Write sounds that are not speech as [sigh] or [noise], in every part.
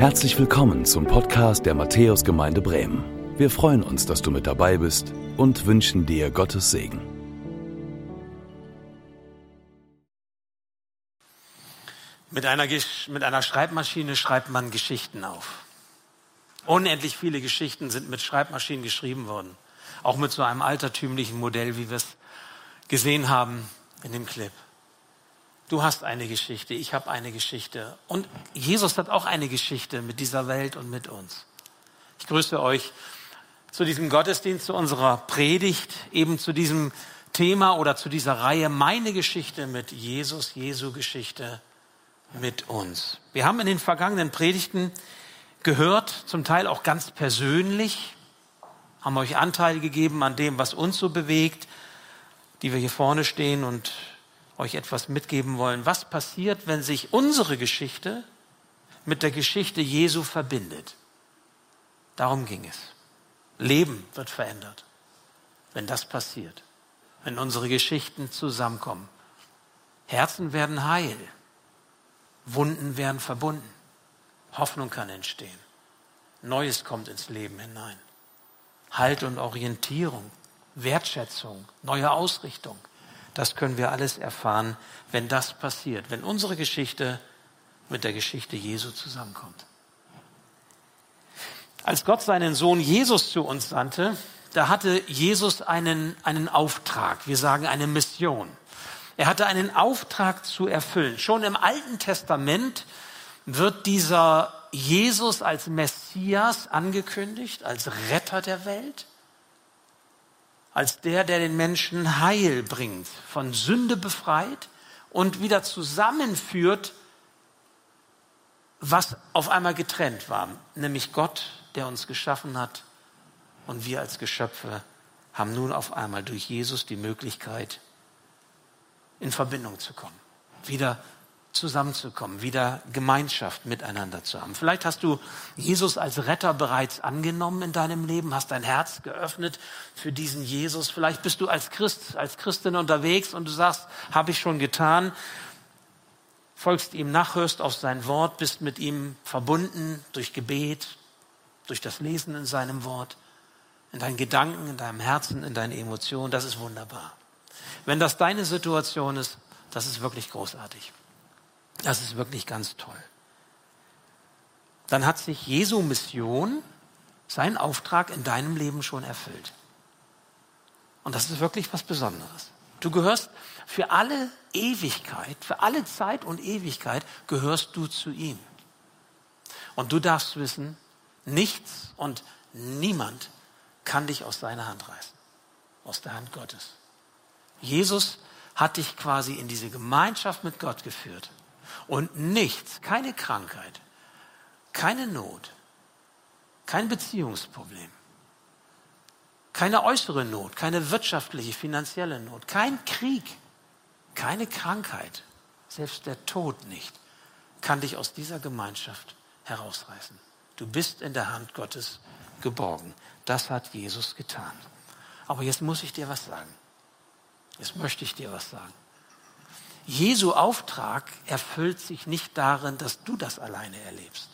Herzlich willkommen zum Podcast der Matthäusgemeinde Bremen. Wir freuen uns, dass du mit dabei bist und wünschen dir Gottes Segen. Mit einer, mit einer Schreibmaschine schreibt man Geschichten auf. Unendlich viele Geschichten sind mit Schreibmaschinen geschrieben worden. Auch mit so einem altertümlichen Modell, wie wir es gesehen haben in dem Clip. Du hast eine Geschichte, ich habe eine Geschichte. Und Jesus hat auch eine Geschichte mit dieser Welt und mit uns. Ich grüße euch zu diesem Gottesdienst, zu unserer Predigt, eben zu diesem Thema oder zu dieser Reihe Meine Geschichte mit Jesus, Jesu Geschichte mit uns. Wir haben in den vergangenen Predigten gehört, zum Teil auch ganz persönlich, haben euch Anteil gegeben an dem, was uns so bewegt, die wir hier vorne stehen und euch etwas mitgeben wollen. Was passiert, wenn sich unsere Geschichte mit der Geschichte Jesu verbindet? Darum ging es. Leben wird verändert, wenn das passiert, wenn unsere Geschichten zusammenkommen. Herzen werden heil, Wunden werden verbunden, Hoffnung kann entstehen, Neues kommt ins Leben hinein, Halt und Orientierung, Wertschätzung, neue Ausrichtung. Das können wir alles erfahren, wenn das passiert, wenn unsere Geschichte mit der Geschichte Jesu zusammenkommt. Als Gott seinen Sohn Jesus zu uns sandte, da hatte Jesus einen, einen Auftrag, wir sagen eine Mission. Er hatte einen Auftrag zu erfüllen. Schon im Alten Testament wird dieser Jesus als Messias angekündigt, als Retter der Welt als der, der den Menschen Heil bringt, von Sünde befreit und wieder zusammenführt, was auf einmal getrennt war, nämlich Gott, der uns geschaffen hat und wir als Geschöpfe haben nun auf einmal durch Jesus die Möglichkeit, in Verbindung zu kommen, wieder zusammenzukommen, wieder Gemeinschaft miteinander zu haben. Vielleicht hast du Jesus als Retter bereits angenommen in deinem Leben, hast dein Herz geöffnet für diesen Jesus. Vielleicht bist du als Christ, als Christin unterwegs und du sagst, habe ich schon getan. Folgst ihm nach, hörst auf sein Wort, bist mit ihm verbunden durch Gebet, durch das Lesen in seinem Wort, in deinen Gedanken, in deinem Herzen, in deinen Emotionen. Das ist wunderbar. Wenn das deine Situation ist, das ist wirklich großartig. Das ist wirklich ganz toll. Dann hat sich Jesu Mission, sein Auftrag in deinem Leben schon erfüllt. Und das ist wirklich was Besonderes. Du gehörst für alle Ewigkeit, für alle Zeit und Ewigkeit gehörst du zu ihm. Und du darfst wissen, nichts und niemand kann dich aus seiner Hand reißen, aus der Hand Gottes. Jesus hat dich quasi in diese Gemeinschaft mit Gott geführt. Und nichts, keine Krankheit, keine Not, kein Beziehungsproblem, keine äußere Not, keine wirtschaftliche, finanzielle Not, kein Krieg, keine Krankheit, selbst der Tod nicht, kann dich aus dieser Gemeinschaft herausreißen. Du bist in der Hand Gottes geborgen. Das hat Jesus getan. Aber jetzt muss ich dir was sagen. Jetzt möchte ich dir was sagen. Jesu Auftrag erfüllt sich nicht darin, dass du das alleine erlebst,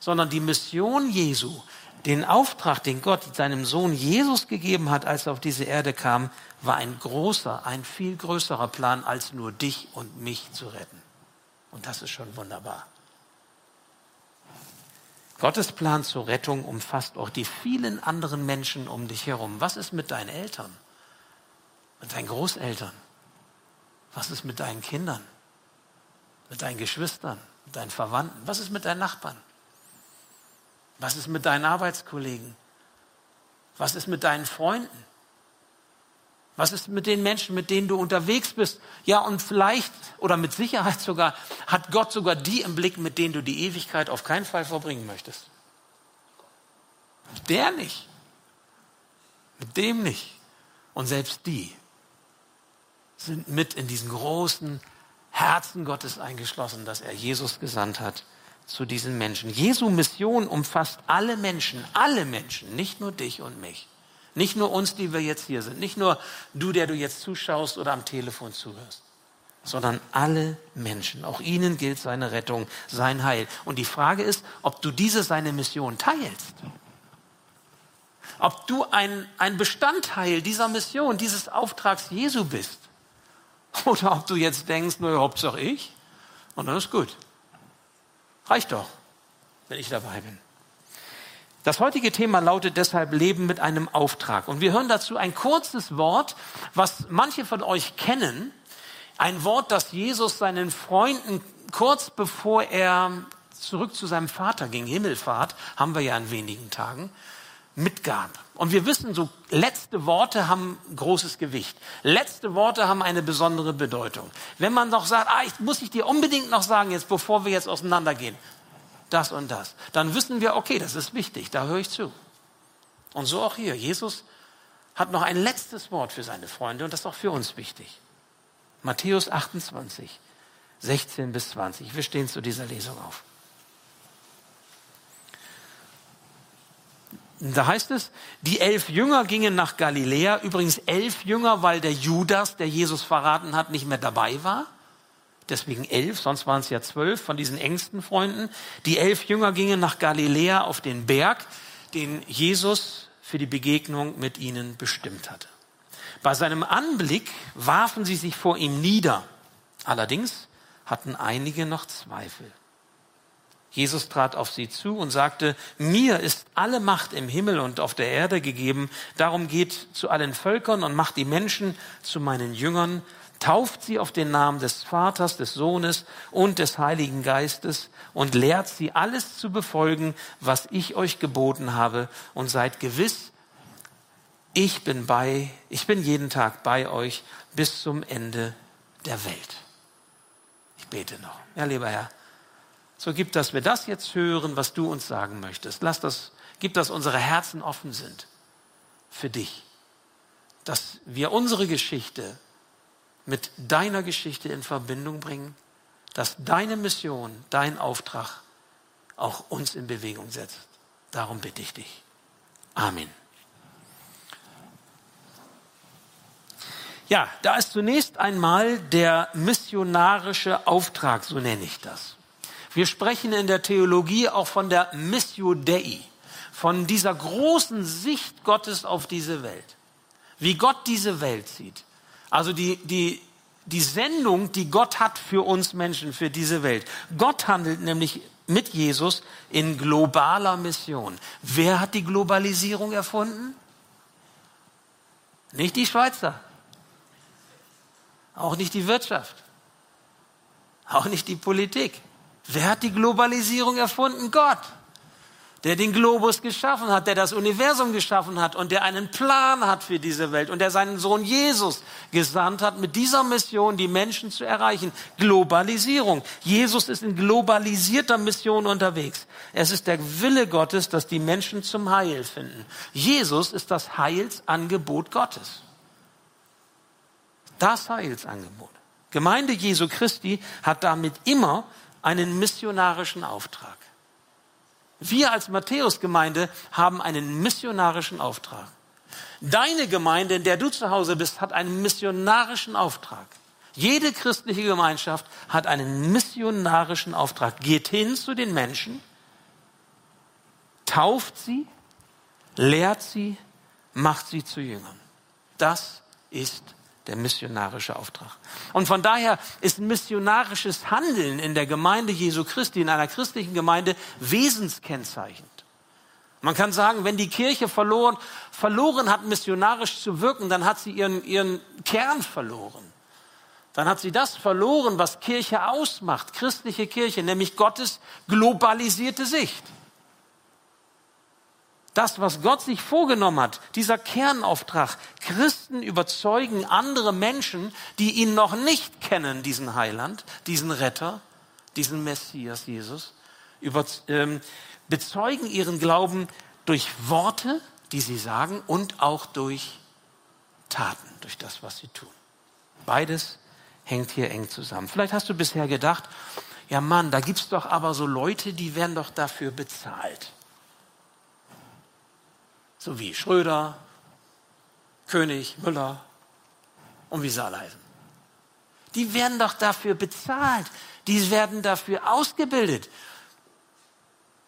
sondern die Mission Jesu, den Auftrag, den Gott seinem Sohn Jesus gegeben hat, als er auf diese Erde kam, war ein großer, ein viel größerer Plan, als nur dich und mich zu retten. Und das ist schon wunderbar. Gottes Plan zur Rettung umfasst auch die vielen anderen Menschen um dich herum. Was ist mit deinen Eltern? Mit deinen Großeltern? Was ist mit deinen Kindern? Mit deinen Geschwistern? Mit deinen Verwandten? Was ist mit deinen Nachbarn? Was ist mit deinen Arbeitskollegen? Was ist mit deinen Freunden? Was ist mit den Menschen, mit denen du unterwegs bist? Ja, und vielleicht oder mit Sicherheit sogar hat Gott sogar die im Blick, mit denen du die Ewigkeit auf keinen Fall verbringen möchtest. Der nicht. Mit dem nicht. Und selbst die sind mit in diesen großen Herzen Gottes eingeschlossen, dass er Jesus gesandt hat zu diesen Menschen. Jesu Mission umfasst alle Menschen, alle Menschen, nicht nur dich und mich. Nicht nur uns, die wir jetzt hier sind. Nicht nur du, der du jetzt zuschaust oder am Telefon zuhörst. sondern alle Menschen. Auch ihnen gilt seine Rettung, sein Heil. Und die Frage ist, ob du diese seine Mission teilst. Ob du ein, ein Bestandteil dieser Mission, dieses Auftrags Jesu bist. [laughs] Oder ob du jetzt denkst, nur Hauptsache ich. Und dann ist gut. Reicht doch, wenn ich dabei bin. Das heutige Thema lautet deshalb Leben mit einem Auftrag. Und wir hören dazu ein kurzes Wort, was manche von euch kennen. Ein Wort, das Jesus seinen Freunden kurz bevor er zurück zu seinem Vater ging, Himmelfahrt, haben wir ja in wenigen Tagen, mitgab. Und wir wissen, so letzte Worte haben großes Gewicht. Letzte Worte haben eine besondere Bedeutung. Wenn man noch sagt, ah, ich, muss ich dir unbedingt noch sagen, jetzt bevor wir jetzt auseinandergehen, das und das. Dann wissen wir, okay, das ist wichtig, da höre ich zu. Und so auch hier. Jesus hat noch ein letztes Wort für seine Freunde und das ist auch für uns wichtig. Matthäus 28, 16 bis 20. Wir stehen zu dieser Lesung auf. Da heißt es, die elf Jünger gingen nach Galiläa. Übrigens elf Jünger, weil der Judas, der Jesus verraten hat, nicht mehr dabei war deswegen elf, sonst waren es ja zwölf von diesen engsten Freunden. Die elf Jünger gingen nach Galiläa auf den Berg, den Jesus für die Begegnung mit ihnen bestimmt hatte. Bei seinem Anblick warfen sie sich vor ihm nieder. Allerdings hatten einige noch Zweifel. Jesus trat auf sie zu und sagte, mir ist alle Macht im Himmel und auf der Erde gegeben, darum geht zu allen Völkern und macht die Menschen zu meinen Jüngern tauft sie auf den Namen des Vaters, des Sohnes und des Heiligen Geistes und lehrt sie alles zu befolgen, was ich euch geboten habe und seid gewiss, ich bin bei, ich bin jeden Tag bei euch bis zum Ende der Welt. Ich bete noch. Ja, lieber Herr, so gibt dass wir das jetzt hören, was du uns sagen möchtest. Lass das, gib, dass unsere Herzen offen sind für dich. Dass wir unsere Geschichte mit deiner Geschichte in Verbindung bringen, dass deine Mission, dein Auftrag auch uns in Bewegung setzt. Darum bitte ich dich. Amen. Ja, da ist zunächst einmal der missionarische Auftrag, so nenne ich das. Wir sprechen in der Theologie auch von der Missio Dei, von dieser großen Sicht Gottes auf diese Welt. Wie Gott diese Welt sieht. Also die, die, die Sendung, die Gott hat für uns Menschen, für diese Welt. Gott handelt nämlich mit Jesus in globaler Mission. Wer hat die Globalisierung erfunden? Nicht die Schweizer. Auch nicht die Wirtschaft. Auch nicht die Politik. Wer hat die Globalisierung erfunden? Gott der den Globus geschaffen hat, der das Universum geschaffen hat und der einen Plan hat für diese Welt und der seinen Sohn Jesus gesandt hat, mit dieser Mission die Menschen zu erreichen. Globalisierung. Jesus ist in globalisierter Mission unterwegs. Es ist der Wille Gottes, dass die Menschen zum Heil finden. Jesus ist das Heilsangebot Gottes. Das Heilsangebot. Gemeinde Jesu Christi hat damit immer einen missionarischen Auftrag. Wir als Matthäus-Gemeinde haben einen missionarischen Auftrag. Deine Gemeinde, in der du zu Hause bist, hat einen missionarischen Auftrag. Jede christliche Gemeinschaft hat einen missionarischen Auftrag. Geht hin zu den Menschen, tauft sie, lehrt sie, macht sie zu Jüngern. Das ist der missionarische Auftrag. Und von daher ist missionarisches Handeln in der Gemeinde Jesu Christi, in einer christlichen Gemeinde, wesenskennzeichnend. Man kann sagen, wenn die Kirche verloren, verloren hat, missionarisch zu wirken, dann hat sie ihren, ihren Kern verloren. Dann hat sie das verloren, was Kirche ausmacht, christliche Kirche, nämlich Gottes globalisierte Sicht das, was Gott sich vorgenommen hat, dieser Kernauftrag, Christen überzeugen andere Menschen, die ihn noch nicht kennen, diesen Heiland, diesen Retter, diesen Messias Jesus, über, ähm, bezeugen ihren Glauben durch Worte, die sie sagen, und auch durch Taten, durch das, was sie tun. Beides hängt hier eng zusammen. Vielleicht hast du bisher gedacht, ja Mann, da gibt's doch aber so Leute, die werden doch dafür bezahlt so wie Schröder, König, Müller und wie sie alle heißen. Die werden doch dafür bezahlt. Die werden dafür ausgebildet.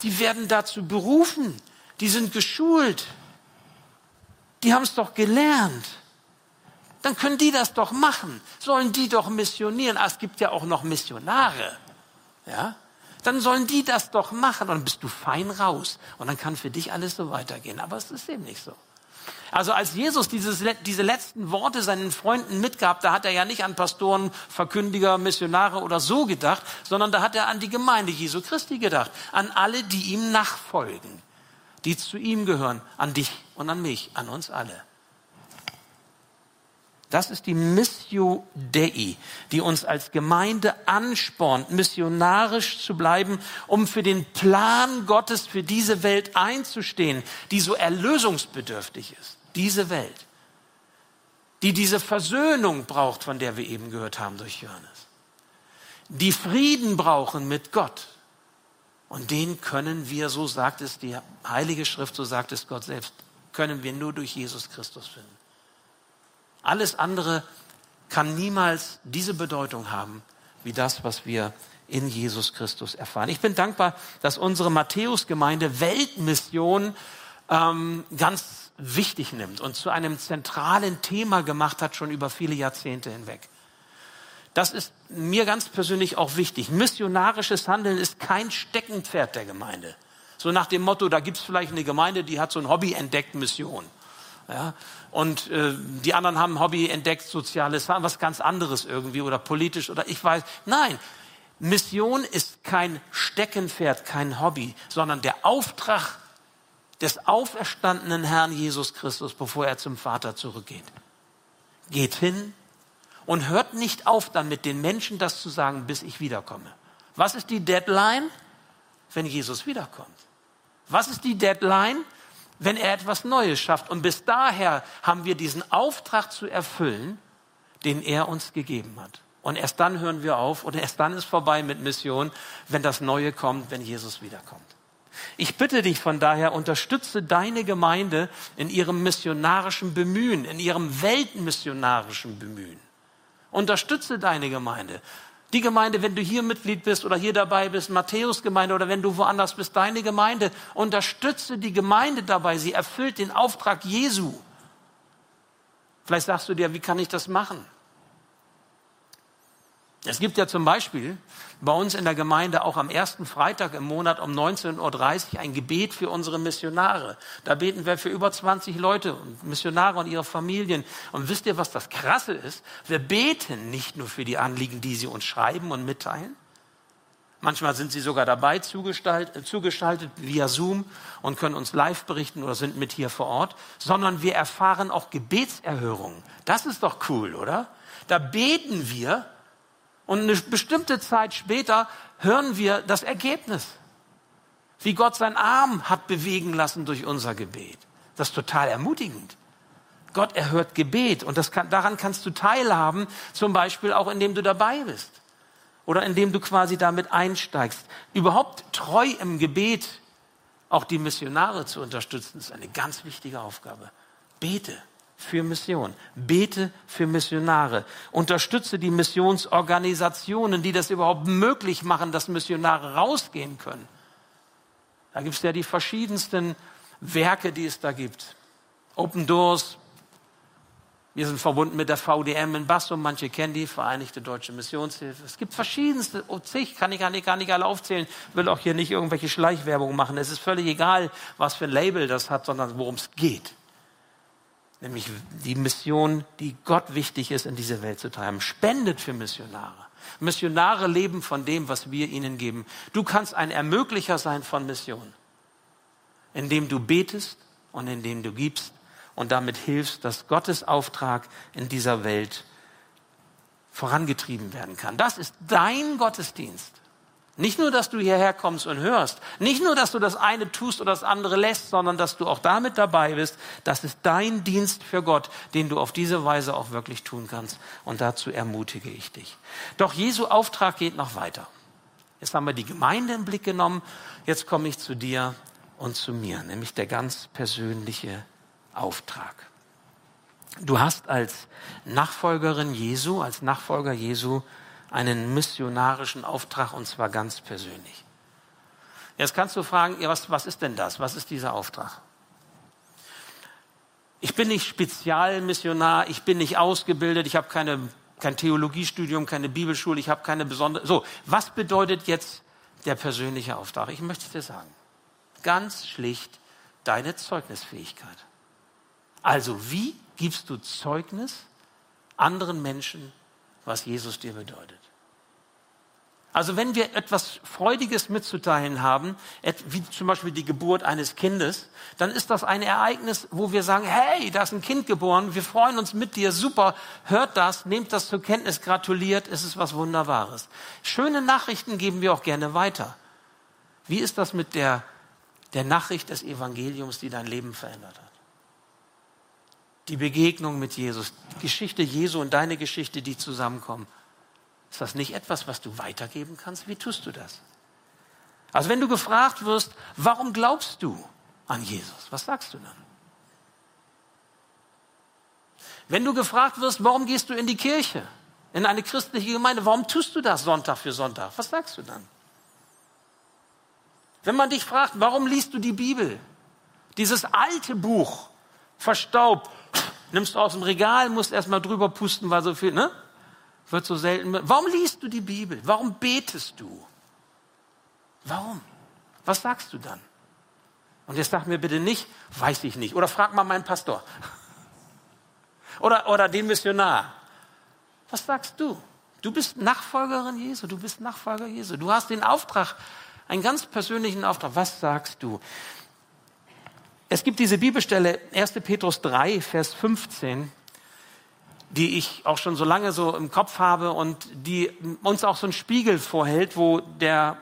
Die werden dazu berufen. Die sind geschult. Die haben es doch gelernt. Dann können die das doch machen. Sollen die doch missionieren. Ah, es gibt ja auch noch Missionare. Ja? Dann sollen die das doch machen. Und dann bist du fein raus. Und dann kann für dich alles so weitergehen. Aber es ist eben nicht so. Also als Jesus dieses, diese letzten Worte seinen Freunden mitgab, da hat er ja nicht an Pastoren, Verkündiger, Missionare oder so gedacht, sondern da hat er an die Gemeinde Jesu Christi gedacht, an alle, die ihm nachfolgen, die zu ihm gehören, an dich und an mich, an uns alle. Das ist die Missio Dei, die uns als Gemeinde anspornt, missionarisch zu bleiben, um für den Plan Gottes für diese Welt einzustehen, die so erlösungsbedürftig ist. Diese Welt, die diese Versöhnung braucht, von der wir eben gehört haben durch Johannes. Die Frieden brauchen mit Gott. Und den können wir, so sagt es die Heilige Schrift, so sagt es Gott selbst, können wir nur durch Jesus Christus finden. Alles andere kann niemals diese Bedeutung haben, wie das, was wir in Jesus Christus erfahren. Ich bin dankbar, dass unsere Matthäus-Gemeinde Weltmission ähm, ganz wichtig nimmt und zu einem zentralen Thema gemacht hat, schon über viele Jahrzehnte hinweg. Das ist mir ganz persönlich auch wichtig. Missionarisches Handeln ist kein Steckenpferd der Gemeinde. So nach dem Motto, da gibt es vielleicht eine Gemeinde, die hat so ein Hobby entdeckt, Mission. Ja? Und äh, die anderen haben Hobby entdeckt, soziales, was ganz anderes irgendwie oder politisch oder ich weiß. Nein, Mission ist kein Steckenpferd, kein Hobby, sondern der Auftrag des auferstandenen Herrn Jesus Christus, bevor er zum Vater zurückgeht. Geht hin und hört nicht auf, dann mit den Menschen das zu sagen, bis ich wiederkomme. Was ist die Deadline? Wenn Jesus wiederkommt. Was ist die Deadline? Wenn er etwas Neues schafft. Und bis daher haben wir diesen Auftrag zu erfüllen, den er uns gegeben hat. Und erst dann hören wir auf und erst dann ist vorbei mit Mission, wenn das Neue kommt, wenn Jesus wiederkommt. Ich bitte dich von daher, unterstütze deine Gemeinde in ihrem missionarischen Bemühen, in ihrem weltmissionarischen Bemühen. Unterstütze deine Gemeinde. Die Gemeinde, wenn du hier Mitglied bist oder hier dabei bist, Matthäus-Gemeinde oder wenn du woanders bist, deine Gemeinde, unterstütze die Gemeinde dabei. Sie erfüllt den Auftrag Jesu. Vielleicht sagst du dir, wie kann ich das machen? Es gibt ja zum Beispiel bei uns in der Gemeinde auch am ersten Freitag im Monat um 19.30 Uhr ein Gebet für unsere Missionare. Da beten wir für über 20 Leute und Missionare und ihre Familien. Und wisst ihr, was das Krasse ist? Wir beten nicht nur für die Anliegen, die sie uns schreiben und mitteilen. Manchmal sind sie sogar dabei zugeschaltet, zugeschaltet via Zoom und können uns live berichten oder sind mit hier vor Ort, sondern wir erfahren auch Gebetserhörungen. Das ist doch cool, oder? Da beten wir und eine bestimmte Zeit später hören wir das Ergebnis. Wie Gott seinen Arm hat bewegen lassen durch unser Gebet. Das ist total ermutigend. Gott erhört Gebet und das kann, daran kannst du teilhaben, zum Beispiel auch indem du dabei bist oder indem du quasi damit einsteigst. Überhaupt treu im Gebet auch die Missionare zu unterstützen, ist eine ganz wichtige Aufgabe. Bete für Mission. Bete für Missionare. Unterstütze die Missionsorganisationen, die das überhaupt möglich machen, dass Missionare rausgehen können. Da gibt es ja die verschiedensten Werke, die es da gibt. Open Doors. Wir sind verbunden mit der VDM in Bassum. Manche kennen die, Vereinigte Deutsche Missionshilfe. Es gibt verschiedenste, oh, zig, kann ich gar nicht, gar nicht alle aufzählen. Will auch hier nicht irgendwelche Schleichwerbung machen. Es ist völlig egal, was für ein Label das hat, sondern worum es geht nämlich die Mission, die Gott wichtig ist, in diese Welt zu treiben. Spendet für Missionare. Missionare leben von dem, was wir ihnen geben. Du kannst ein Ermöglicher sein von Mission, indem du betest und indem du gibst und damit hilfst, dass Gottes Auftrag in dieser Welt vorangetrieben werden kann. Das ist dein Gottesdienst. Nicht nur, dass du hierher kommst und hörst, nicht nur, dass du das eine tust oder das andere lässt, sondern dass du auch damit dabei bist. Das ist dein Dienst für Gott, den du auf diese Weise auch wirklich tun kannst. Und dazu ermutige ich dich. Doch Jesu Auftrag geht noch weiter. Jetzt haben wir die Gemeinde im Blick genommen. Jetzt komme ich zu dir und zu mir, nämlich der ganz persönliche Auftrag. Du hast als Nachfolgerin Jesu, als Nachfolger Jesu einen missionarischen Auftrag und zwar ganz persönlich. Jetzt kannst du fragen, ja, was, was ist denn das? Was ist dieser Auftrag? Ich bin nicht Spezialmissionar, ich bin nicht ausgebildet, ich habe keine, kein Theologiestudium, keine Bibelschule, ich habe keine besondere. So, was bedeutet jetzt der persönliche Auftrag? Ich möchte dir sagen, ganz schlicht deine Zeugnisfähigkeit. Also, wie gibst du Zeugnis anderen Menschen, was Jesus dir bedeutet? Also wenn wir etwas Freudiges mitzuteilen haben, wie zum Beispiel die Geburt eines Kindes, dann ist das ein Ereignis, wo wir sagen, hey, da ist ein Kind geboren, wir freuen uns mit dir, super, hört das, nehmt das zur Kenntnis, gratuliert, es ist was Wunderbares. Schöne Nachrichten geben wir auch gerne weiter. Wie ist das mit der, der Nachricht des Evangeliums, die dein Leben verändert hat? Die Begegnung mit Jesus, die Geschichte Jesu und deine Geschichte, die zusammenkommen. Ist das nicht etwas, was du weitergeben kannst? Wie tust du das? Also wenn du gefragt wirst, warum glaubst du an Jesus? Was sagst du dann? Wenn du gefragt wirst, warum gehst du in die Kirche, in eine christliche Gemeinde, warum tust du das Sonntag für Sonntag? Was sagst du dann? Wenn man dich fragt, warum liest du die Bibel? Dieses alte Buch, verstaubt, nimmst du aus dem Regal, musst erstmal drüber pusten, weil so viel, ne? wird so selten. Warum liest du die Bibel? Warum betest du? Warum? Was sagst du dann? Und jetzt sag mir bitte nicht, weiß ich nicht. Oder frag mal meinen Pastor. [laughs] Oder, oder den Missionar. Was sagst du? Du bist Nachfolgerin Jesu, du bist Nachfolger Jesu. Du hast den Auftrag, einen ganz persönlichen Auftrag. Was sagst du? Es gibt diese Bibelstelle, 1. Petrus 3, Vers 15 die ich auch schon so lange so im Kopf habe und die uns auch so einen Spiegel vorhält, wo der,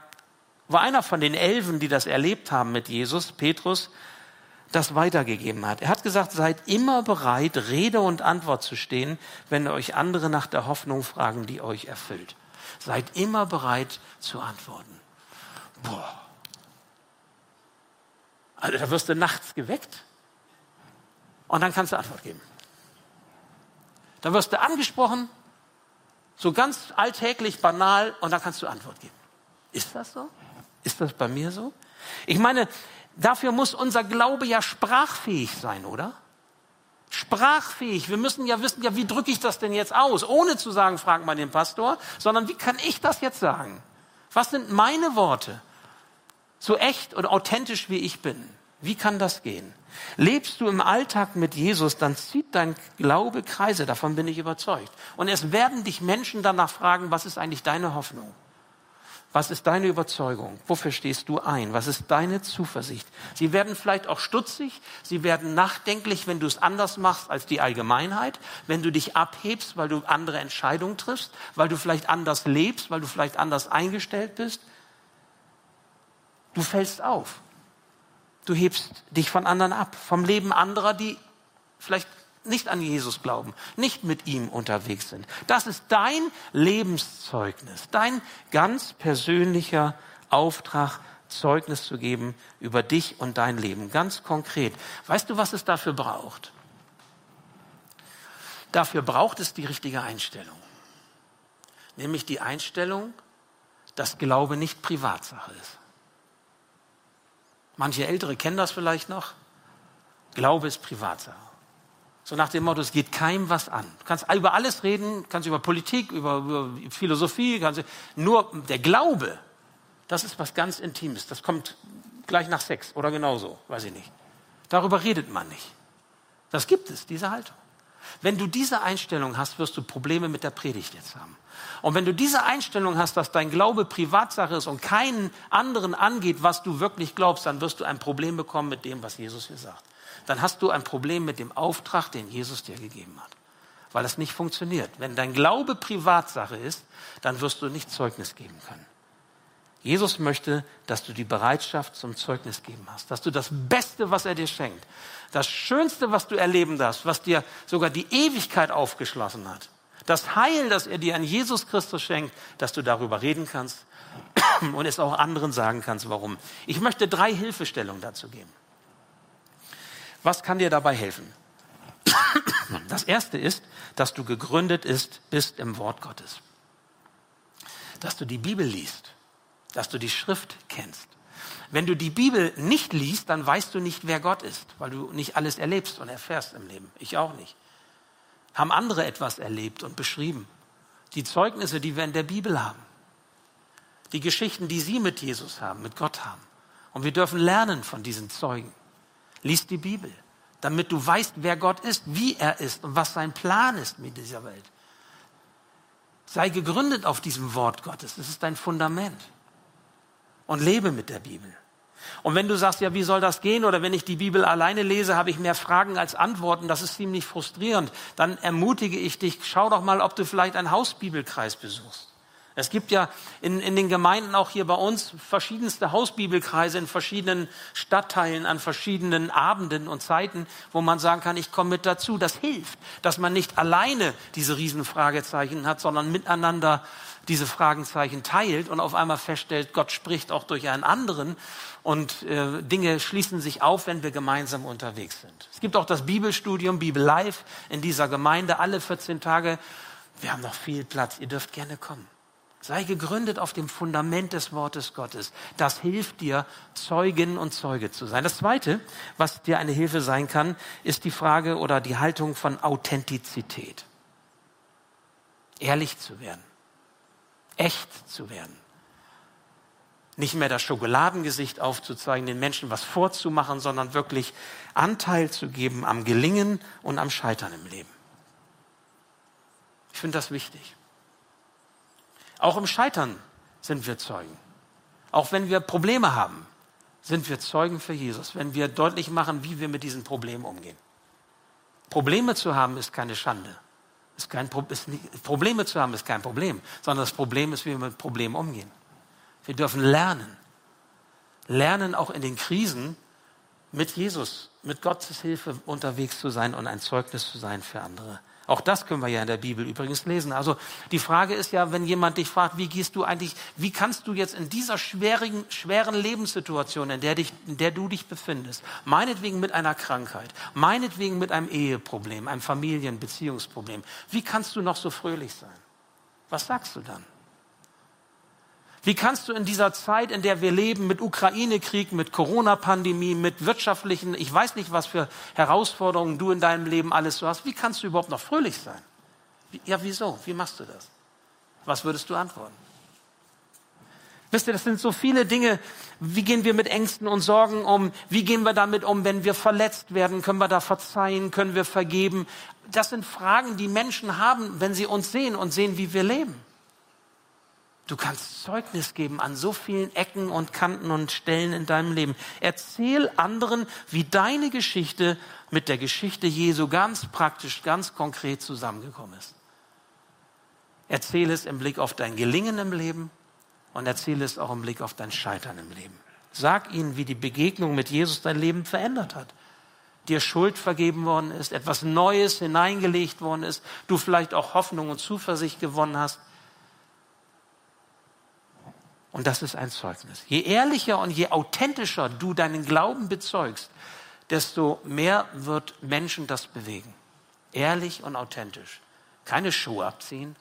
wo einer von den Elfen, die das erlebt haben mit Jesus, Petrus, das weitergegeben hat. Er hat gesagt, seid immer bereit, Rede und Antwort zu stehen, wenn euch andere nach der Hoffnung fragen, die euch erfüllt. Seid immer bereit zu antworten. Boah. Also da wirst du nachts geweckt und dann kannst du Antwort geben. Dann wirst du angesprochen, so ganz alltäglich, banal, und dann kannst du Antwort geben. Ist das so? Ist das bei mir so? Ich meine, dafür muss unser Glaube ja sprachfähig sein, oder? Sprachfähig. Wir müssen ja wissen, ja, wie drücke ich das denn jetzt aus? Ohne zu sagen, frag mal den Pastor, sondern wie kann ich das jetzt sagen? Was sind meine Worte? So echt und authentisch wie ich bin. Wie kann das gehen? Lebst du im Alltag mit Jesus, dann zieht dein Glaube Kreise, davon bin ich überzeugt. Und es werden dich Menschen danach fragen, was ist eigentlich deine Hoffnung? Was ist deine Überzeugung? Wofür stehst du ein? Was ist deine Zuversicht? Sie werden vielleicht auch stutzig, sie werden nachdenklich, wenn du es anders machst als die Allgemeinheit, wenn du dich abhebst, weil du andere Entscheidungen triffst, weil du vielleicht anders lebst, weil du vielleicht anders eingestellt bist. Du fällst auf. Du hebst dich von anderen ab, vom Leben anderer, die vielleicht nicht an Jesus glauben, nicht mit ihm unterwegs sind. Das ist dein Lebenszeugnis, dein ganz persönlicher Auftrag, Zeugnis zu geben über dich und dein Leben, ganz konkret. Weißt du, was es dafür braucht? Dafür braucht es die richtige Einstellung, nämlich die Einstellung, dass Glaube nicht Privatsache ist. Manche Ältere kennen das vielleicht noch. Glaube ist Privatsache. So nach dem Motto, es geht keinem was an. Du kannst über alles reden, kannst über Politik, über, über Philosophie, kannst, nur der Glaube, das ist was ganz Intimes. Das kommt gleich nach Sex oder genauso, weiß ich nicht. Darüber redet man nicht. Das gibt es, diese Haltung. Wenn du diese Einstellung hast, wirst du Probleme mit der Predigt jetzt haben. Und wenn du diese Einstellung hast, dass dein Glaube Privatsache ist und keinen anderen angeht, was du wirklich glaubst, dann wirst du ein Problem bekommen mit dem, was Jesus hier sagt. Dann hast du ein Problem mit dem Auftrag, den Jesus dir gegeben hat. Weil es nicht funktioniert. Wenn dein Glaube Privatsache ist, dann wirst du nicht Zeugnis geben können. Jesus möchte, dass du die Bereitschaft zum Zeugnis geben hast, dass du das Beste, was er dir schenkt, das Schönste, was du erleben darfst, was dir sogar die Ewigkeit aufgeschlossen hat, das Heil, das er dir an Jesus Christus schenkt, dass du darüber reden kannst [clears throat] und es auch anderen sagen kannst, warum. Ich möchte drei Hilfestellungen dazu geben. Was kann dir dabei helfen? [clears throat] Das erste ist, dass du gegründet ist, bist im Wort Gottes. Dass du die Bibel liest, dass du die Schrift kennst. Wenn du die Bibel nicht liest, dann weißt du nicht, wer Gott ist, weil du nicht alles erlebst und erfährst im Leben. Ich auch nicht. Haben andere etwas erlebt und beschrieben. Die Zeugnisse, die wir in der Bibel haben. Die Geschichten, die sie mit Jesus haben, mit Gott haben. Und wir dürfen lernen von diesen Zeugen. Lies die Bibel, damit du weißt, wer Gott ist, wie er ist und was sein Plan ist mit dieser Welt. Sei gegründet auf diesem Wort Gottes. Das ist dein Fundament. Und lebe mit der Bibel. Und wenn du sagst, ja, wie soll das gehen? Oder wenn ich die Bibel alleine lese, habe ich mehr Fragen als Antworten. Das ist ziemlich frustrierend. Dann ermutige ich dich, schau doch mal, ob du vielleicht einen Hausbibelkreis besuchst. Es gibt ja in, in den Gemeinden auch hier bei uns verschiedenste Hausbibelkreise in verschiedenen Stadtteilen an verschiedenen Abenden und Zeiten, wo man sagen kann, ich komme mit dazu. Das hilft, dass man nicht alleine diese Riesenfragezeichen hat, sondern miteinander diese Fragezeichen teilt und auf einmal feststellt, Gott spricht auch durch einen anderen und äh, Dinge schließen sich auf, wenn wir gemeinsam unterwegs sind. Es gibt auch das Bibelstudium, Bibel Live in dieser Gemeinde alle 14 Tage. Wir haben noch viel Platz, ihr dürft gerne kommen. Sei gegründet auf dem Fundament des Wortes Gottes. Das hilft dir, Zeugin und Zeuge zu sein. Das Zweite, was dir eine Hilfe sein kann, ist die Frage oder die Haltung von Authentizität. Ehrlich zu werden. Echt zu werden. Nicht mehr das Schokoladengesicht aufzuzeigen, den Menschen was vorzumachen, sondern wirklich Anteil zu geben am Gelingen und am Scheitern im Leben. Ich finde das wichtig. Auch im Scheitern sind wir Zeugen. Auch wenn wir Probleme haben, sind wir Zeugen für Jesus, wenn wir deutlich machen, wie wir mit diesen Problemen umgehen. Probleme zu haben ist keine Schande. Ist kein Pro ist nicht, Probleme zu haben ist kein Problem, sondern das Problem ist, wie wir mit Problemen umgehen. Wir dürfen lernen. Lernen auch in den Krisen mit Jesus, mit Gottes Hilfe unterwegs zu sein und ein Zeugnis zu sein für andere. Auch das können wir ja in der Bibel übrigens lesen. Also die Frage ist ja, wenn jemand dich fragt, wie gehst du eigentlich, wie kannst du jetzt in dieser schweren, schweren Lebenssituation, in der, dich, in der du dich befindest, meinetwegen mit einer Krankheit, meinetwegen mit einem Eheproblem, einem Familienbeziehungsproblem, wie kannst du noch so fröhlich sein? Was sagst du dann? Wie kannst du in dieser Zeit, in der wir leben, mit Ukraine-Krieg, mit Corona-Pandemie, mit wirtschaftlichen, ich weiß nicht, was für Herausforderungen du in deinem Leben alles so hast, wie kannst du überhaupt noch fröhlich sein? Ja, wieso? Wie machst du das? Was würdest du antworten? Wisst ihr, das sind so viele Dinge. Wie gehen wir mit Ängsten und Sorgen um? Wie gehen wir damit um, wenn wir verletzt werden? Können wir da verzeihen? Können wir vergeben? Das sind Fragen, die Menschen haben, wenn sie uns sehen und sehen, wie wir leben. Du kannst Zeugnis geben an so vielen Ecken und Kanten und Stellen in deinem Leben. Erzähl anderen, wie deine Geschichte mit der Geschichte Jesu ganz praktisch, ganz konkret zusammengekommen ist. Erzähl es im Blick auf dein Gelingen im Leben und erzähl es auch im Blick auf dein Scheitern im Leben. Sag ihnen, wie die Begegnung mit Jesus dein Leben verändert hat. Dir Schuld vergeben worden ist, etwas Neues hineingelegt worden ist, du vielleicht auch Hoffnung und Zuversicht gewonnen hast und das ist ein Zeugnis. Je ehrlicher und je authentischer du deinen Glauben bezeugst, desto mehr wird Menschen das bewegen. Ehrlich und authentisch. Keine Schuhe abziehen.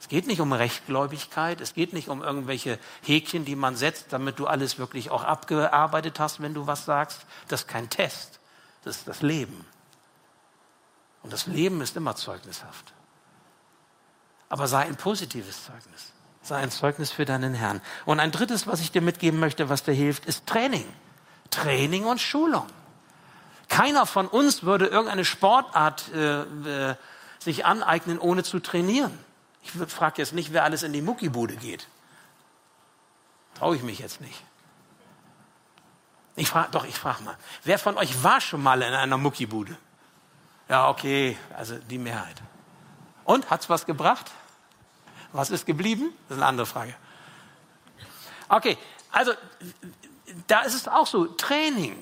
Es geht nicht um Rechtgläubigkeit. Es geht nicht um irgendwelche Häkchen, die man setzt, damit du alles wirklich auch abgearbeitet hast, wenn du was sagst. Das ist kein Test. Das ist das Leben. Und das Leben ist immer zeugnishaft. Aber sei ein positives Zeugnis. Sei ein Zeugnis für deinen Herrn. Und ein drittes, was ich dir mitgeben möchte, was dir hilft, ist Training. Training und Schulung. Keiner von uns würde irgendeine Sportart äh, äh, sich aneignen, ohne zu trainieren. Ich frage jetzt nicht, wer alles in die Muckibude geht. Traue ich mich jetzt nicht. Ich frage, doch, ich frage mal. Wer von euch war schon mal in einer Muckibude? Ja, okay, also die Mehrheit. Und, hat's was gebracht? Was ist geblieben? Das ist eine andere Frage. Okay, also da ist es auch so, Training.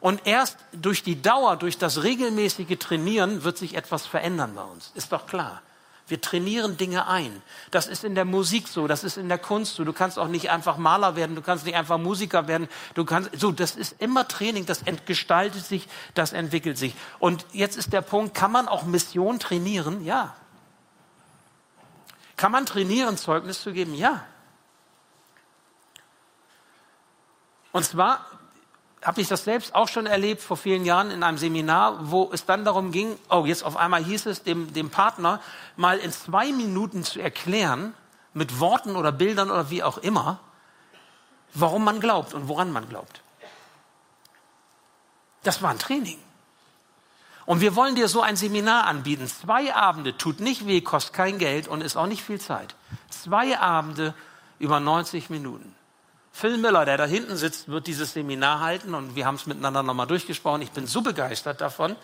Und erst durch die Dauer, durch das regelmäßige Trainieren wird sich etwas verändern bei uns. Ist doch klar. Wir trainieren Dinge ein. Das ist in der Musik so, das ist in der Kunst so. Du kannst auch nicht einfach Maler werden, du kannst nicht einfach Musiker werden. Du kannst, so, das ist immer Training, das gestaltet sich, das entwickelt sich. Und jetzt ist der Punkt, kann man auch Mission trainieren? Ja. Kann man trainieren, Zeugnis zu geben? Ja. Und zwar habe ich das selbst auch schon erlebt vor vielen Jahren in einem Seminar, wo es dann darum ging, oh, jetzt auf einmal hieß es dem, dem Partner mal in zwei Minuten zu erklären, mit Worten oder Bildern oder wie auch immer, warum man glaubt und woran man glaubt. Das war ein Training. Und wir wollen dir so ein Seminar anbieten. Zwei Abende, tut nicht weh, kostet kein Geld und ist auch nicht viel Zeit. Zwei Abende über 90 Minuten. Phil Miller, der da hinten sitzt, wird dieses Seminar halten und wir haben es miteinander nochmal durchgesprochen. Ich bin so begeistert davon,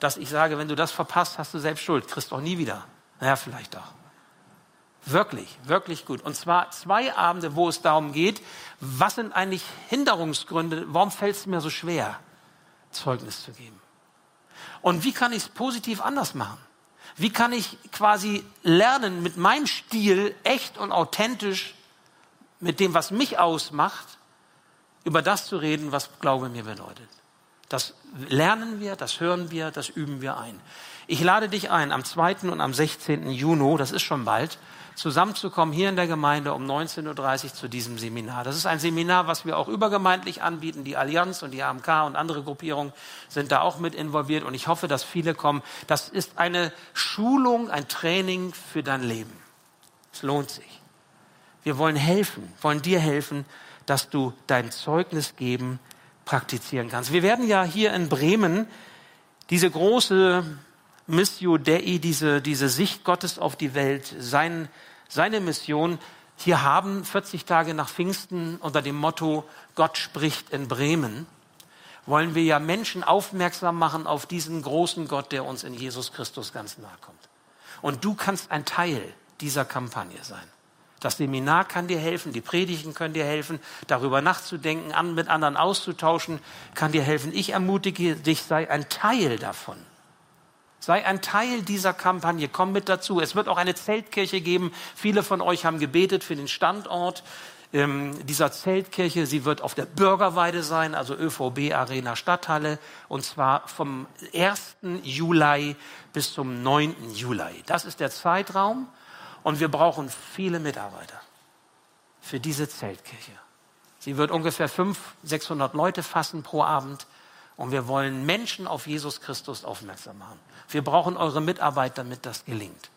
dass ich sage, wenn du das verpasst, hast du selbst Schuld, kriegst auch nie wieder. Naja, vielleicht doch. Wirklich, wirklich gut. Und zwar zwei Abende, wo es darum geht, was sind eigentlich Hinderungsgründe, warum fällt es mir so schwer, Zeugnis zu geben? Und wie kann ich es positiv anders machen? Wie kann ich quasi lernen, mit meinem Stil echt und authentisch mit dem, was mich ausmacht, über das zu reden, was Glaube mir bedeutet. Das lernen wir, das hören wir, das üben wir ein. Ich lade dich ein, am 2. und am 16. Juni, das ist schon bald, zusammenzukommen hier in der Gemeinde um 19.30 Uhr zu diesem Seminar. Das ist ein Seminar, was wir auch übergemeindlich anbieten. Die Allianz und die AMK und andere Gruppierungen sind da auch mit involviert und ich hoffe, dass viele kommen. Das ist eine Schulung, ein Training für dein Leben. Es lohnt sich. Wir wollen helfen, wollen dir helfen, dass du dein Zeugnis geben praktizieren kannst. Wir werden ja hier in Bremen diese große Missio Dei, diese, diese Sicht Gottes auf die Welt, sein, seine Mission hier haben, 40 Tage nach Pfingsten unter dem Motto Gott spricht in Bremen, wollen wir ja Menschen aufmerksam machen auf diesen großen Gott, der uns in Jesus Christus ganz nahe kommt. Und du kannst ein Teil dieser Kampagne sein. Das Seminar kann dir helfen, die Predigten können dir helfen, darüber nachzudenken, an, mit anderen auszutauschen, kann dir helfen. Ich ermutige dich, sei ein Teil davon. Sei ein Teil dieser Kampagne, komm mit dazu. Es wird auch eine Zeltkirche geben. Viele von euch haben gebetet für den Standort ähm, dieser Zeltkirche. Sie wird auf der Bürgerweide sein, also ÖVB Arena Stadthalle, und zwar vom 1. Juli bis zum 9. Juli. Das ist der Zeitraum. Und wir brauchen viele Mitarbeiter für diese Zeltkirche. Sie wird ungefähr 500, 600 Leute fassen pro Abend. Und wir wollen Menschen auf Jesus Christus aufmerksam machen. Wir brauchen eure Mitarbeit, damit das gelingt.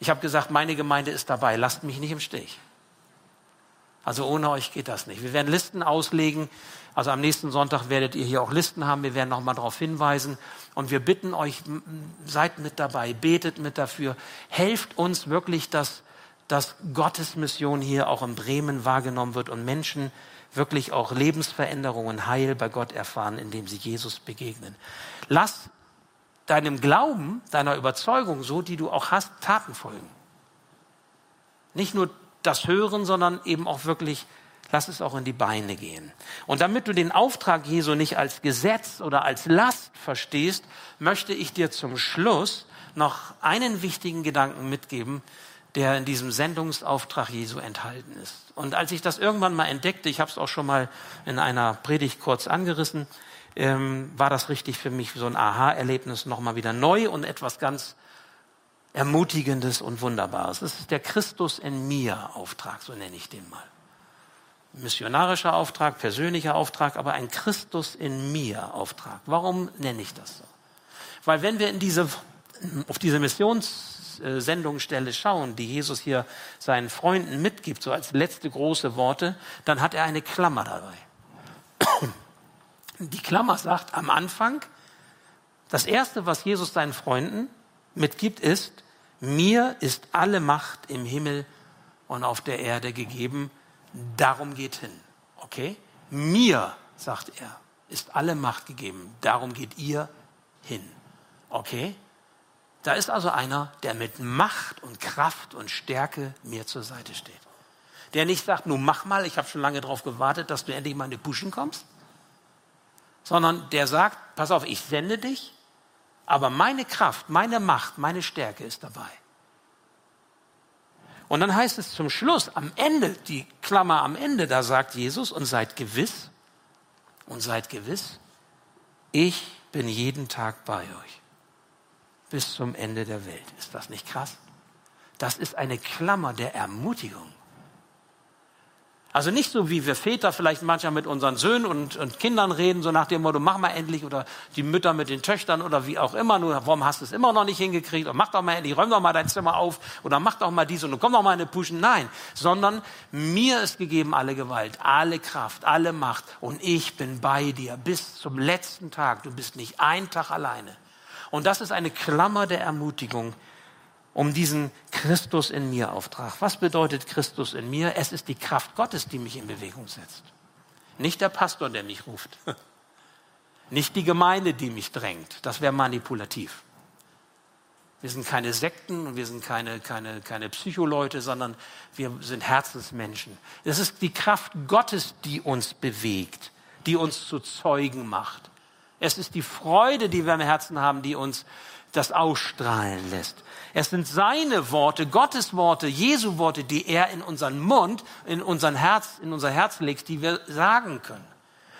Ich habe gesagt, meine Gemeinde ist dabei. Lasst mich nicht im Stich. Also ohne euch geht das nicht. Wir werden Listen auslegen. Also am nächsten Sonntag werdet ihr hier auch Listen haben. Wir werden nochmal darauf hinweisen. Und wir bitten euch, seid mit dabei, betet mit dafür. Helft uns wirklich, dass, dass Gottes Mission hier auch in Bremen wahrgenommen wird und Menschen wirklich auch Lebensveränderungen, Heil bei Gott erfahren, indem sie Jesus begegnen. Lass deinem Glauben, deiner Überzeugung, so die du auch hast, Taten folgen. Nicht nur das hören, sondern eben auch wirklich, lass es auch in die Beine gehen. Und damit du den Auftrag Jesu nicht als Gesetz oder als Last verstehst, möchte ich dir zum Schluss noch einen wichtigen Gedanken mitgeben, der in diesem Sendungsauftrag Jesu enthalten ist. Und als ich das irgendwann mal entdeckte, ich habe es auch schon mal in einer Predigt kurz angerissen, ähm, war das richtig für mich so ein Aha-Erlebnis nochmal wieder neu und etwas ganz Ermutigendes und Wunderbares. Das ist der Christus in mir Auftrag, so nenne ich den mal. Missionarischer Auftrag, persönlicher Auftrag, aber ein Christus in mir Auftrag. Warum nenne ich das so? Weil wenn wir in diese, auf diese Missionssendungsstelle schauen, die Jesus hier seinen Freunden mitgibt, so als letzte große Worte, dann hat er eine Klammer dabei. Die Klammer sagt am Anfang, das Erste, was Jesus seinen Freunden mitgibt, ist, mir ist alle Macht im Himmel und auf der Erde gegeben, darum geht hin. Okay? Mir, sagt er, ist alle Macht gegeben, darum geht ihr hin. Okay? Da ist also einer, der mit Macht und Kraft und Stärke mir zur Seite steht. Der nicht sagt, nun mach mal, ich habe schon lange darauf gewartet, dass du endlich mal in die Puschen kommst, sondern der sagt, pass auf, ich sende dich, aber meine Kraft, meine Macht, meine Stärke ist dabei. Und dann heißt es zum Schluss, am Ende, die Klammer am Ende, da sagt Jesus, und seid gewiss, und seid gewiss, ich bin jeden Tag bei euch. Bis zum Ende der Welt. Ist das nicht krass? Das ist eine Klammer der Ermutigung. Also nicht so, wie wir Väter vielleicht manchmal mit unseren Söhnen und, und, Kindern reden, so nach dem Motto, mach mal endlich, oder die Mütter mit den Töchtern oder wie auch immer, nur warum hast du es immer noch nicht hingekriegt, oder mach doch mal endlich, räum doch mal dein Zimmer auf, oder mach doch mal dies und komm doch mal in eine Puschen. Nein, sondern mir ist gegeben alle Gewalt, alle Kraft, alle Macht und ich bin bei dir bis zum letzten Tag. Du bist nicht ein Tag alleine. Und das ist eine Klammer der Ermutigung, um diesen Christus in mir Auftrag. Was bedeutet Christus in mir? Es ist die Kraft Gottes, die mich in Bewegung setzt. Nicht der Pastor, der mich ruft. [laughs] Nicht die Gemeinde, die mich drängt. Das wäre manipulativ. Wir sind keine Sekten und wir sind keine, keine, keine Psycholeute, sondern wir sind Herzensmenschen. Es ist die Kraft Gottes, die uns bewegt, die uns zu Zeugen macht. Es ist die Freude, die wir im Herzen haben, die uns das ausstrahlen lässt. Es sind seine Worte, Gottes Worte, Jesu Worte, die er in unseren Mund, in unseren Herz, in unser Herz legt, die wir sagen können.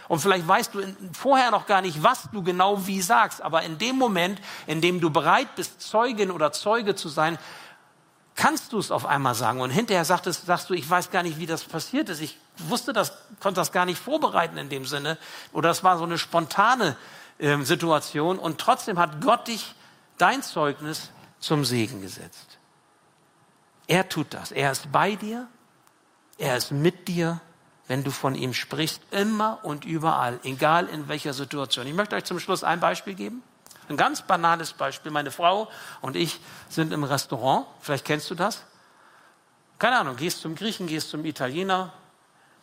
Und vielleicht weißt du vorher noch gar nicht, was du genau wie sagst, aber in dem Moment, in dem du bereit bist, Zeugin oder Zeuge zu sein, kannst du es auf einmal sagen. Und hinterher sagst, du, ich weiß gar nicht, wie das passiert ist. Ich wusste das, konnte das gar nicht vorbereiten in dem Sinne. Oder es war so eine spontane äh, Situation. Und trotzdem hat Gott dich dein Zeugnis zum Segen gesetzt. Er tut das. Er ist bei dir. Er ist mit dir, wenn du von ihm sprichst, immer und überall, egal in welcher Situation. Ich möchte euch zum Schluss ein Beispiel geben. Ein ganz banales Beispiel. Meine Frau und ich sind im Restaurant. Vielleicht kennst du das. Keine Ahnung, gehst zum Griechen, gehst zum Italiener,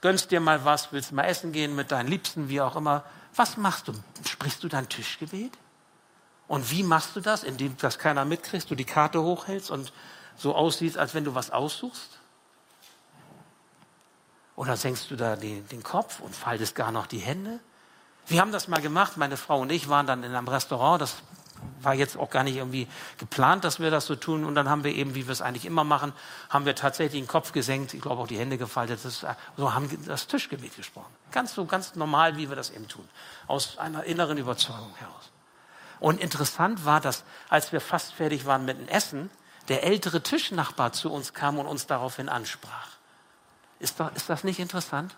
gönnst dir mal was, willst mal essen gehen mit deinen Liebsten, wie auch immer. Was machst du? Sprichst du dein Tischgebet? Und wie machst du das? Indem das keiner mitkriegt, du die Karte hochhältst und so aussieht, als wenn du was aussuchst? Oder senkst du da den, den Kopf und faltest gar noch die Hände? Wir haben das mal gemacht, meine Frau und ich waren dann in einem Restaurant, das war jetzt auch gar nicht irgendwie geplant, dass wir das so tun. Und dann haben wir eben, wie wir es eigentlich immer machen, haben wir tatsächlich den Kopf gesenkt, ich glaube auch die Hände gefaltet, das, so haben das Tischgebet gesprochen. Ganz so, ganz normal, wie wir das eben tun. Aus einer inneren Überzeugung heraus. Und interessant war, dass als wir fast fertig waren mit dem Essen, der ältere Tischnachbar zu uns kam und uns daraufhin ansprach. Ist, doch, ist das nicht interessant?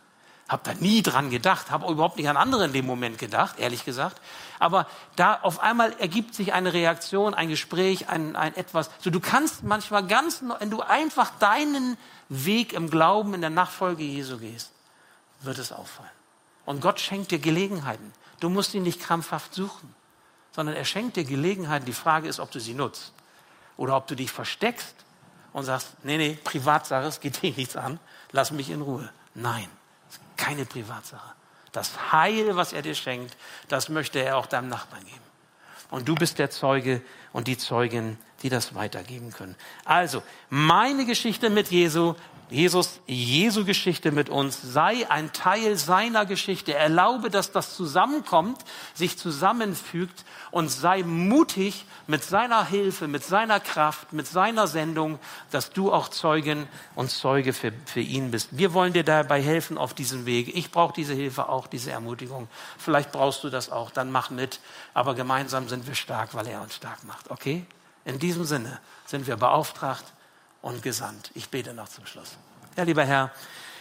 Hab da nie dran gedacht, habe überhaupt nicht an andere in dem Moment gedacht, ehrlich gesagt. Aber da auf einmal ergibt sich eine Reaktion, ein Gespräch, ein, ein etwas. So, du kannst manchmal ganz, wenn du einfach deinen Weg im Glauben, in der Nachfolge Jesu gehst, wird es auffallen. Und Gott schenkt dir Gelegenheiten. Du musst ihn nicht krampfhaft suchen sondern er schenkt dir Gelegenheiten. Die Frage ist, ob du sie nutzt oder ob du dich versteckst und sagst, nee, nee, Privatsache, es geht dich nichts an, lass mich in Ruhe. Nein, keine Privatsache. Das Heil, was er dir schenkt, das möchte er auch deinem Nachbarn geben. Und du bist der Zeuge und die Zeugin, die das weitergeben können. Also, meine Geschichte mit Jesu Jesus, Jesu Geschichte mit uns, sei ein Teil seiner Geschichte. Erlaube, dass das zusammenkommt, sich zusammenfügt und sei mutig mit seiner Hilfe, mit seiner Kraft, mit seiner Sendung, dass du auch Zeugin und Zeuge für, für ihn bist. Wir wollen dir dabei helfen auf diesem Weg. Ich brauche diese Hilfe auch, diese Ermutigung. Vielleicht brauchst du das auch, dann mach mit. Aber gemeinsam sind wir stark, weil er uns stark macht. Okay? In diesem Sinne sind wir beauftragt, und gesandt. Ich bete noch zum Schluss. Ja, lieber Herr,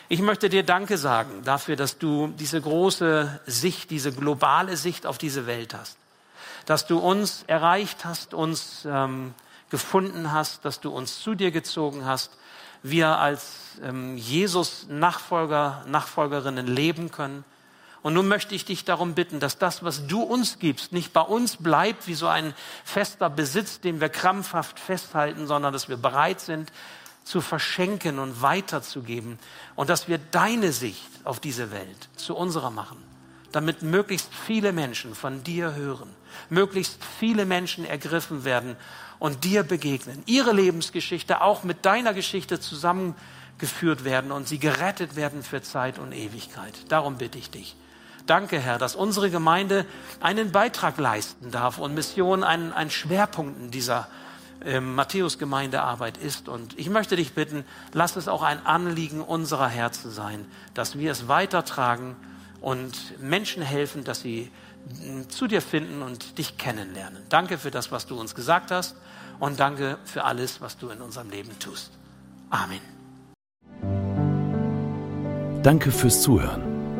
ich möchte dir Danke sagen dafür, dass du diese große Sicht, diese globale Sicht auf diese Welt hast. Dass du uns erreicht hast, uns ähm, gefunden hast, dass du uns zu dir gezogen hast. Wir als ähm, Jesus-Nachfolger, Nachfolgerinnen leben können. Und nun möchte ich dich darum bitten, dass das, was du uns gibst, nicht bei uns bleibt wie so ein fester Besitz, den wir krampfhaft festhalten, sondern dass wir bereit sind, zu verschenken und weiterzugeben und dass wir deine Sicht auf diese Welt zu unserer machen, damit möglichst viele Menschen von dir hören, möglichst viele Menschen ergriffen werden und dir begegnen, ihre Lebensgeschichte auch mit deiner Geschichte zusammengeführt werden und sie gerettet werden für Zeit und Ewigkeit. Darum bitte ich dich. Danke, Herr, dass unsere Gemeinde einen Beitrag leisten darf und Mission ein, ein Schwerpunkt in dieser ähm, Matthäus Gemeindearbeit ist. Und ich möchte dich bitten, lass es auch ein Anliegen unserer Herzen sein, dass wir es weitertragen und Menschen helfen, dass sie mm, zu dir finden und dich kennenlernen. Danke für das, was du uns gesagt hast und danke für alles, was du in unserem Leben tust. Amen. Danke fürs Zuhören.